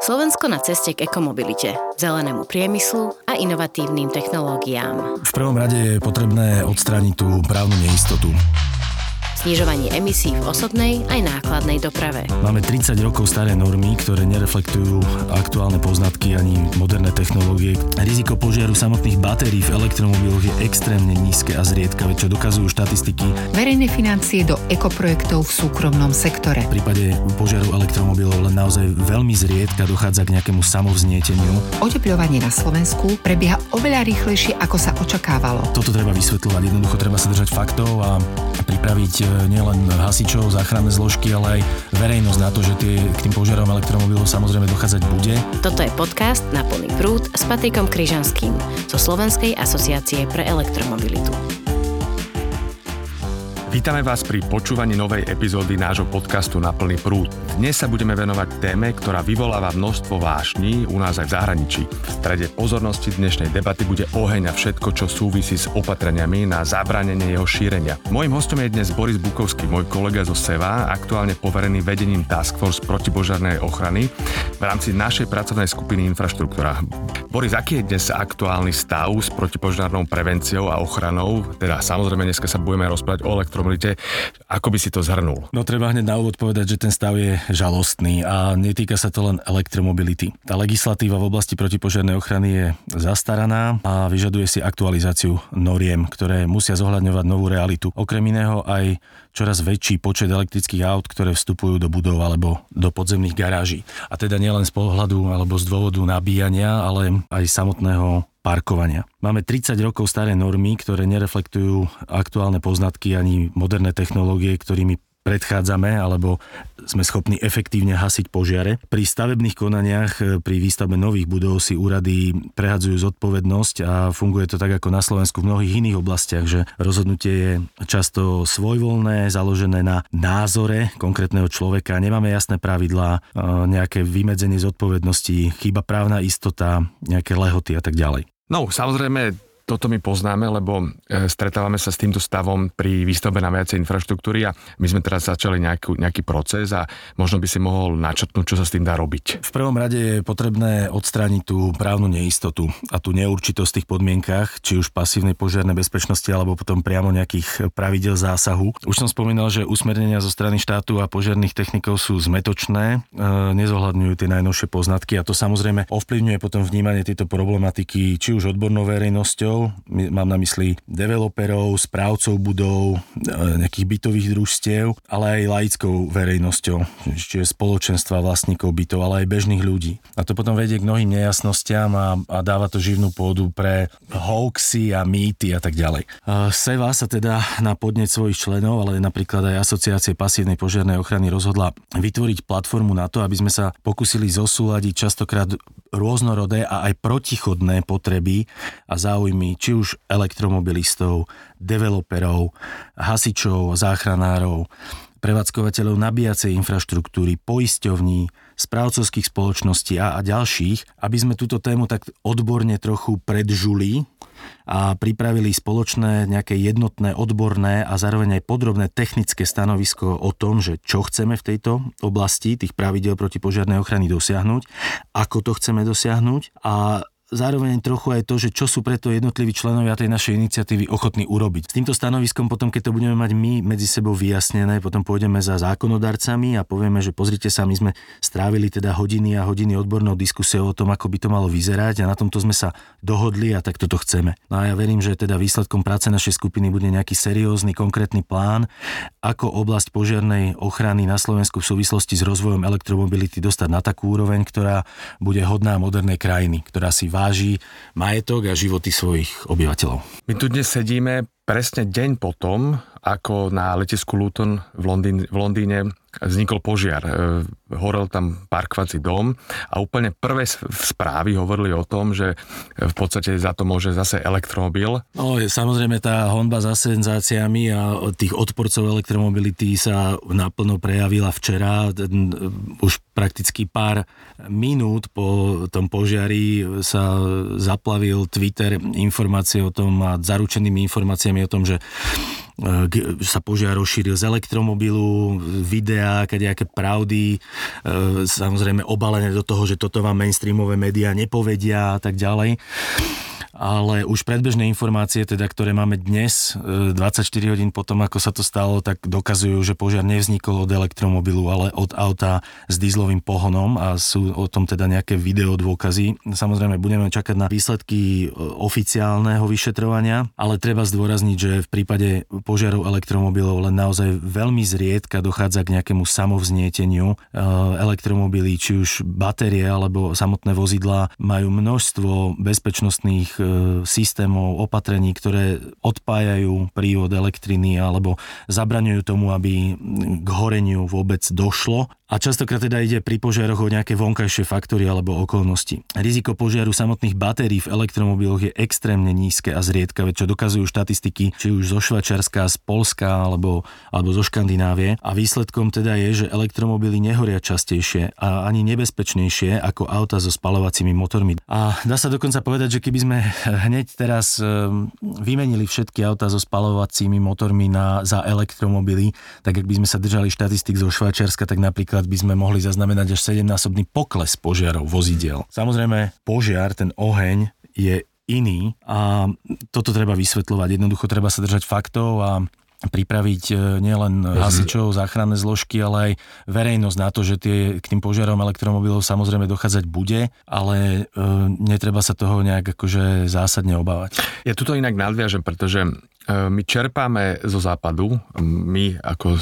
Slovensko na ceste k ekomobilite, zelenému priemyslu a inovatívnym technológiám. V prvom rade je potrebné odstrániť tú právnu neistotu znižovanie emisí v osobnej aj nákladnej doprave. Máme 30 rokov staré normy, ktoré nereflektujú aktuálne poznatky ani moderné technológie. Riziko požiaru samotných batérií v elektromobiloch je extrémne nízke a zriedkavé, čo dokazujú štatistiky. Verejné financie do ekoprojektov v súkromnom sektore. V prípade požiaru elektromobilov len naozaj veľmi zriedka dochádza k nejakému samovznieteniu. Oteplovanie na Slovensku prebieha oveľa rýchlejšie, ako sa očakávalo. Toto treba vysvetľovať, jednoducho treba sa držať faktov a pripraviť nielen hasičov, záchranné zložky, ale aj verejnosť na to, že tie, k tým požiarom elektromobilov samozrejme dochádzať bude. Toto je podcast na plný prúd s Patrikom Kryžanským zo Slovenskej asociácie pre elektromobilitu. Vítame vás pri počúvaní novej epizódy nášho podcastu Na plný prúd. Dnes sa budeme venovať téme, ktorá vyvoláva množstvo vášní u nás aj v zahraničí. V strede pozornosti dnešnej debaty bude oheň a všetko, čo súvisí s opatreniami na zabránenie jeho šírenia. Mojím hostom je dnes Boris Bukovský, môj kolega zo SEVA, aktuálne poverený vedením Task Force protipožiarnej ochrany v rámci našej pracovnej skupiny infraštruktúra. Boris, aký je dnes aktuálny stav s protipožiarnou prevenciou a ochranou? Teda samozrejme dneska sa budeme rozprávať o elektro elektromobilite. Ako by si to zhrnul? No treba hneď na úvod povedať, že ten stav je žalostný a netýka sa to len elektromobility. Tá legislatíva v oblasti protipožiarnej ochrany je zastaraná a vyžaduje si aktualizáciu noriem, ktoré musia zohľadňovať novú realitu. Okrem iného aj čoraz väčší počet elektrických aut, ktoré vstupujú do budov alebo do podzemných garáží. A teda nielen z pohľadu alebo z dôvodu nabíjania, ale aj samotného parkovania. Máme 30 rokov staré normy, ktoré nereflektujú aktuálne poznatky ani moderné technológie, ktorými predchádzame alebo sme schopní efektívne hasiť požiare. Pri stavebných konaniach, e, pri výstavbe nových budov si úrady prehadzujú zodpovednosť a funguje to tak ako na Slovensku v mnohých iných oblastiach, že rozhodnutie je často svojvoľné, založené na názore konkrétneho človeka. Nemáme jasné pravidlá, e, nejaké vymedzenie zodpovednosti, chýba právna istota, nejaké lehoty a tak ďalej. No, samozrejme, toto my poznáme, lebo e, stretávame sa s týmto stavom pri výstavbe na viacej infraštruktúry a my sme teraz začali nejakú, nejaký proces a možno by si mohol načrtnúť, čo sa s tým dá robiť. V prvom rade je potrebné odstrániť tú právnu neistotu a tú neurčitosť v tých podmienkach, či už pasívnej požiarnej bezpečnosti alebo potom priamo nejakých pravidel zásahu. Už som spomínal, že usmernenia zo strany štátu a požiarných technikov sú zmetočné, e, nezohľadňujú tie najnovšie poznatky a to samozrejme ovplyvňuje potom vnímanie tejto problematiky či už odbornou verejnosťou, mám na mysli developerov, správcov budov, e, nejakých bytových družstiev, ale aj laickou verejnosťou, čiže spoločenstva vlastníkov bytov, ale aj bežných ľudí. A to potom vedie k mnohým nejasnostiam a, a dáva to živnú pôdu pre hoaxy a mýty a tak ďalej. E, SEVA sa teda na podneť svojich členov, ale napríklad aj Asociácie pasívnej požiarnej ochrany rozhodla vytvoriť platformu na to, aby sme sa pokusili zosúľadiť častokrát rôznorodé a aj protichodné potreby a záujmy či už elektromobilistov, developerov, hasičov, záchranárov, prevádzkovateľov nabíjacej infraštruktúry, poisťovní, správcovských spoločností a, a ďalších, aby sme túto tému tak odborne trochu predžuli a pripravili spoločné nejaké jednotné, odborné a zároveň aj podrobné technické stanovisko o tom, že čo chceme v tejto oblasti tých pravidel proti požiarnej ochrany dosiahnuť, ako to chceme dosiahnuť a zároveň trochu aj to, že čo sú preto jednotliví členovia tej našej iniciatívy ochotní urobiť. S týmto stanoviskom potom, keď to budeme mať my medzi sebou vyjasnené, potom pôjdeme za zákonodarcami a povieme, že pozrite sa, my sme strávili teda hodiny a hodiny odbornou diskusiou o tom, ako by to malo vyzerať a na tomto sme sa dohodli a tak toto chceme. No a ja verím, že teda výsledkom práce našej skupiny bude nejaký seriózny, konkrétny plán, ako oblasť požiarnej ochrany na Slovensku v súvislosti s rozvojom elektromobility dostať na takú úroveň, ktorá bude hodná modernej krajiny, ktorá si váži majetok a životy svojich obyvateľov. My tu dnes sedíme presne deň potom, ako na letisku Luton v Londýne, v Londýne vznikol požiar. E, horel tam parkovací dom a úplne prvé správy hovorili o tom, že v podstate za to môže zase elektromobil. No, samozrejme tá honba za senzáciami a tých odporcov elektromobility sa naplno prejavila včera. Už prakticky pár minút po tom požiari sa zaplavil Twitter informácie o tom a zaručenými informáciami o tom, že sa požiar rozšíril z elektromobilu, videá, nejaké pravdy, samozrejme obalené do toho, že toto vám mainstreamové médiá nepovedia a tak ďalej ale už predbežné informácie, teda, ktoré máme dnes, 24 e, hodín potom, ako sa to stalo, tak dokazujú, že požiar nevznikol od elektromobilu, ale od auta s dízlovým pohonom a sú o tom teda nejaké video dôkazy. Samozrejme, budeme čakať na výsledky e, oficiálneho vyšetrovania, ale treba zdôrazniť, že v prípade požiarov elektromobilov len naozaj veľmi zriedka dochádza k nejakému samovznieteniu. E, elektromobily, či už batérie alebo samotné vozidlá majú množstvo bezpečnostných systémov, opatrení, ktoré odpájajú prívod elektriny alebo zabraňujú tomu, aby k horeniu vôbec došlo a častokrát teda ide pri požiaroch o nejaké vonkajšie faktory alebo okolnosti. Riziko požiaru samotných batérií v elektromobiloch je extrémne nízke a zriedkavé, čo dokazujú štatistiky či už zo Švačarska, z Polska alebo, alebo zo Škandinávie. A výsledkom teda je, že elektromobily nehoria častejšie a ani nebezpečnejšie ako auta so spalovacími motormi. A dá sa dokonca povedať, že keby sme hneď teraz ehm, vymenili všetky auta so spalovacími motormi na, za elektromobily, tak ak by sme sa držali štatistik zo Švajčiarska, tak napríklad by sme mohli zaznamenať až 7-násobný pokles požiarov vozidiel. Samozrejme, požiar, ten oheň je iný a toto treba vysvetľovať. Jednoducho treba sa držať faktov a pripraviť e, nielen hasičov, záchranné zložky, ale aj verejnosť na to, že tie, k tým požiarom elektromobilov samozrejme dochádzať bude, ale e, netreba sa toho nejak akože zásadne obávať. Ja tuto inak nadviažem, pretože my čerpáme zo západu, my ako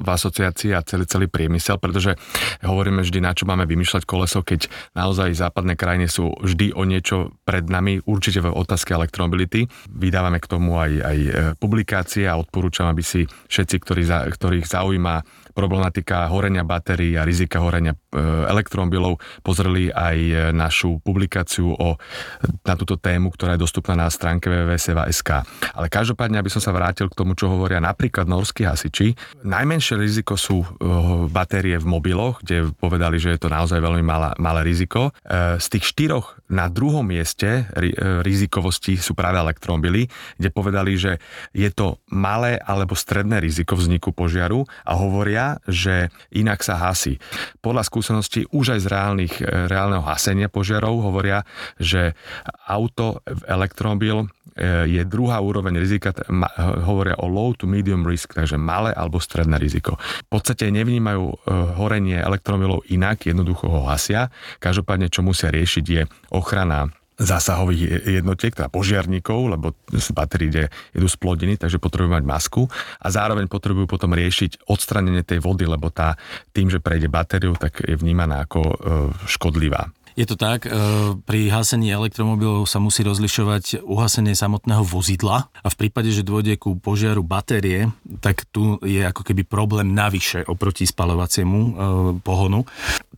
v asociácii a celý, celý priemysel, pretože hovoríme vždy, na čo máme vymýšľať koleso, keď naozaj západné krajiny sú vždy o niečo pred nami, určite v otázke elektromobility. Vydávame k tomu aj, aj e, publikácie a odporúčam, aby si všetci, ktorí, ktorých zaujíma problematika horenia batérií a rizika horenia e, elektromobilov pozreli aj e, našu publikáciu o, na túto tému, ktorá je dostupná na stránke www.seva.sk. Ale každopádne, aby som sa vrátil k tomu, čo hovoria napríklad norskí hasiči, najmenšie riziko sú e, batérie v mobiloch, kde povedali, že je to naozaj veľmi malá, malé riziko. Z tých štyroch na druhom mieste rizikovosti sú práve elektromobily, kde povedali, že je to malé alebo stredné riziko vzniku požiaru a hovoria, že inak sa hasí. Podľa skúseností už aj z reálnych, e, reálneho hasenia požiarov hovoria, že auto, elektromobil e, je druhá úroveň rizika, hovoria o low to medium risk, takže malé alebo stredné riziko. V podstate nevnímajú e, horenie elektromobilov inak, jednoducho ho hasia. Každopádne, čo musia riešiť je ochrana zásahových jednotiek, teda požiarníkov, lebo z batérií ide, idú splodiny, takže potrebujú mať masku a zároveň potrebujú potom riešiť odstranenie tej vody, lebo tá tým, že prejde batériu, tak je vnímaná ako e, škodlivá. Je to tak, e, pri hasení elektromobilov sa musí rozlišovať uhasenie samotného vozidla a v prípade, že dôjde ku požiaru batérie, tak tu je ako keby problém navyše oproti spalovaciemu e, pohonu.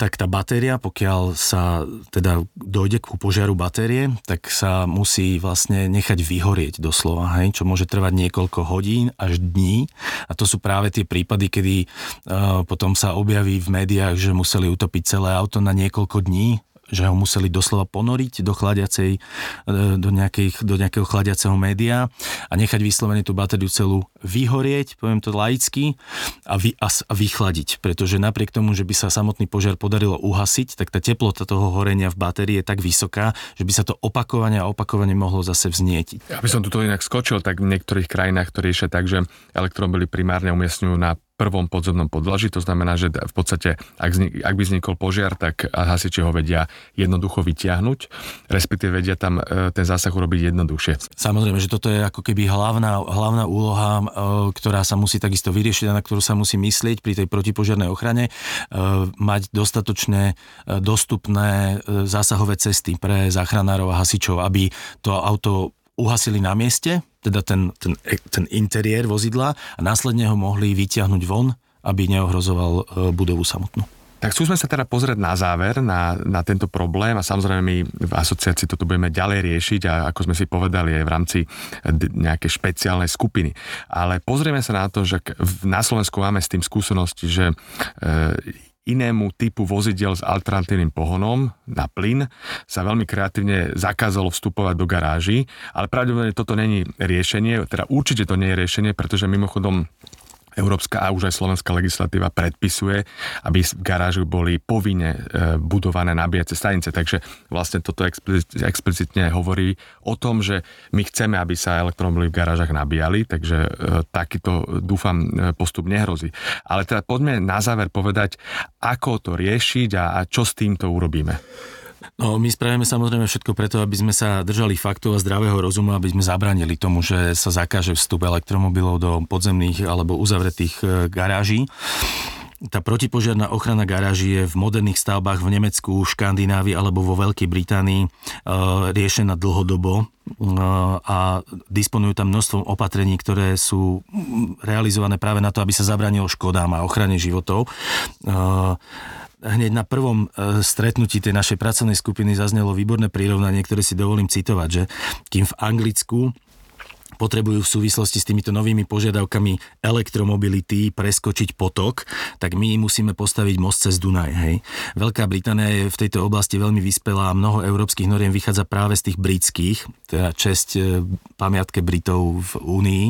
Tak tá batéria, pokiaľ sa teda dojde ku požiaru batérie, tak sa musí vlastne nechať vyhorieť doslova, hej, čo môže trvať niekoľko hodín až dní. A to sú práve tie prípady, kedy uh, potom sa objaví v médiách, že museli utopiť celé auto na niekoľko dní, že ho museli doslova ponoriť do chladiacej, e, do, nejakých, do nejakého chladiaceho média a nechať vyslovene tú batériu celú vyhorieť, poviem to laicky, a, vy, a, a vychladiť. Pretože napriek tomu, že by sa samotný požiar podarilo uhasiť, tak tá teplota toho horenia v batérii je tak vysoká, že by sa to opakovane a opakovane mohlo zase vznietiť. Aby som tuto inak skočil, tak v niektorých krajinách to riešia tak, že elektromobily primárne umiestňujú na prvom podzemnom podlaží, to znamená, že v podstate, ak, vznik, ak by vznikol požiar, tak hasiči ho vedia jednoducho vytiahnuť, respektíve vedia tam e, ten zásah urobiť jednoduchšie. Samozrejme, že toto je ako keby hlavná, hlavná úloha, e, ktorá sa musí takisto vyriešiť a na ktorú sa musí myslieť pri tej protipožiarnej ochrane, e, mať dostatočné dostupné zásahové cesty pre záchranárov a hasičov, aby to auto uhasili na mieste, teda ten, ten, ten interiér vozidla a následne ho mohli vyťahnuť von, aby neohrozoval e, budovu samotnú. Tak skúsme sa teda pozrieť na záver, na, na tento problém a samozrejme my v asociácii toto budeme ďalej riešiť a ako sme si povedali aj v rámci nejakej špeciálnej skupiny. Ale pozrieme sa na to, že na Slovensku máme s tým skúsenosti, že e, inému typu vozidel s alternatívnym pohonom na plyn sa veľmi kreatívne zakázalo vstupovať do garáží, ale pravdepodobne toto není riešenie, teda určite to nie je riešenie, pretože mimochodom Európska a už aj slovenská legislatíva predpisuje, aby v garáži boli povinne e, budované nabíjacie stanice. Takže vlastne toto explicitne hovorí o tom, že my chceme, aby sa elektromobily v garážach nabíjali, takže e, takýto, dúfam, e, postup nehrozí. Ale teda poďme na záver povedať, ako to riešiť a čo s týmto urobíme. No, my spravíme samozrejme všetko preto, aby sme sa držali faktov a zdravého rozumu, aby sme zabránili tomu, že sa zakáže vstup elektromobilov do podzemných alebo uzavretých e, garáží. Tá protipožiarná ochrana garáží je v moderných stavbách v Nemecku, Škandinávii alebo vo Veľkej Británii e, riešená dlhodobo e, a disponujú tam množstvom opatrení, ktoré sú realizované práve na to, aby sa zabránilo škodám a ochrane životov hneď na prvom e, stretnutí tej našej pracovnej skupiny zaznelo výborné prirovnanie, ktoré si dovolím citovať, že kým v Anglicku potrebujú v súvislosti s týmito novými požiadavkami elektromobility preskočiť potok, tak my musíme postaviť most cez Dunaj. Hej. Veľká Británia je v tejto oblasti veľmi vyspelá a mnoho európskych noriem vychádza práve z tých britských, teda česť e, pamiatke Britov v Únii.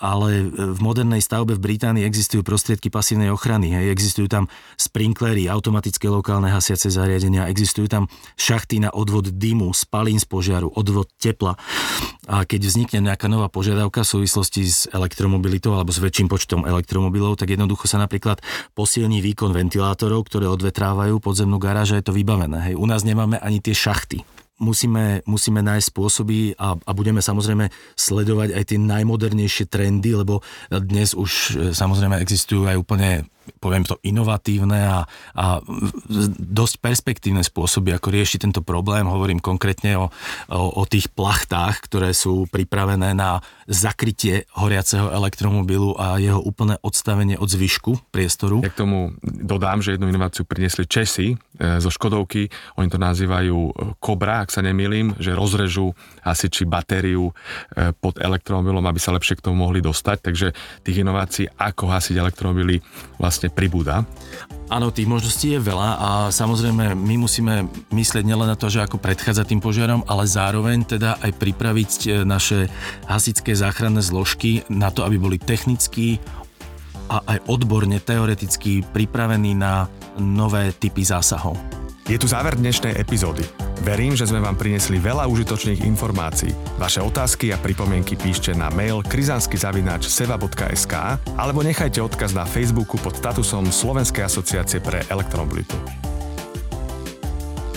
Ale v modernej stavbe v Británii existujú prostriedky pasívnej ochrany. Hej. Existujú tam sprinklery, automatické lokálne hasiace zariadenia, existujú tam šachty na odvod dymu, spalín z požiaru, odvod tepla. A keď vznikne nejaká nová požiadavka v súvislosti s elektromobilitou alebo s väčším počtom elektromobilov, tak jednoducho sa napríklad posilní výkon ventilátorov, ktoré odvetrávajú podzemnú garáž a je to vybavené. Hej. U nás nemáme ani tie šachty musíme, musíme nájsť spôsoby a, a budeme samozrejme sledovať aj tie najmodernejšie trendy, lebo dnes už e, samozrejme existujú aj úplne poviem to, inovatívne a, a dosť perspektívne spôsoby, ako riešiť tento problém. Hovorím konkrétne o, o, o tých plachtách, ktoré sú pripravené na zakrytie horiaceho elektromobilu a jeho úplné odstavenie od zvyšku priestoru. Ja k tomu dodám, že jednu inováciu priniesli Česi e, zo Škodovky. Oni to nazývajú Cobra, ak sa nemýlim, že rozrežú asi či batériu e, pod elektromobilom, aby sa lepšie k tomu mohli dostať. Takže tých inovácií, ako hasiť elektromobily, vlastne vlastne pribúda. Áno, tých možností je veľa a samozrejme my musíme myslieť nielen na to, že ako predchádzať tým požiarom, ale zároveň teda aj pripraviť e, naše hasické záchranné zložky na to, aby boli technicky a aj odborne, teoreticky pripravení na nové typy zásahov. Je tu záver dnešnej epizódy. Verím, že sme vám prinesli veľa užitočných informácií. Vaše otázky a pripomienky píšte na mail krizanskyzavináč.seva.sk alebo nechajte odkaz na Facebooku pod statusom Slovenskej asociácie pre elektromobilitu.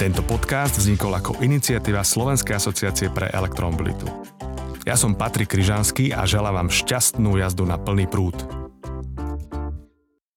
Tento podcast vznikol ako iniciatíva Slovenskej asociácie pre elektromobilitu. Ja som Patrik Kryžanský a želám vám šťastnú jazdu na plný prúd.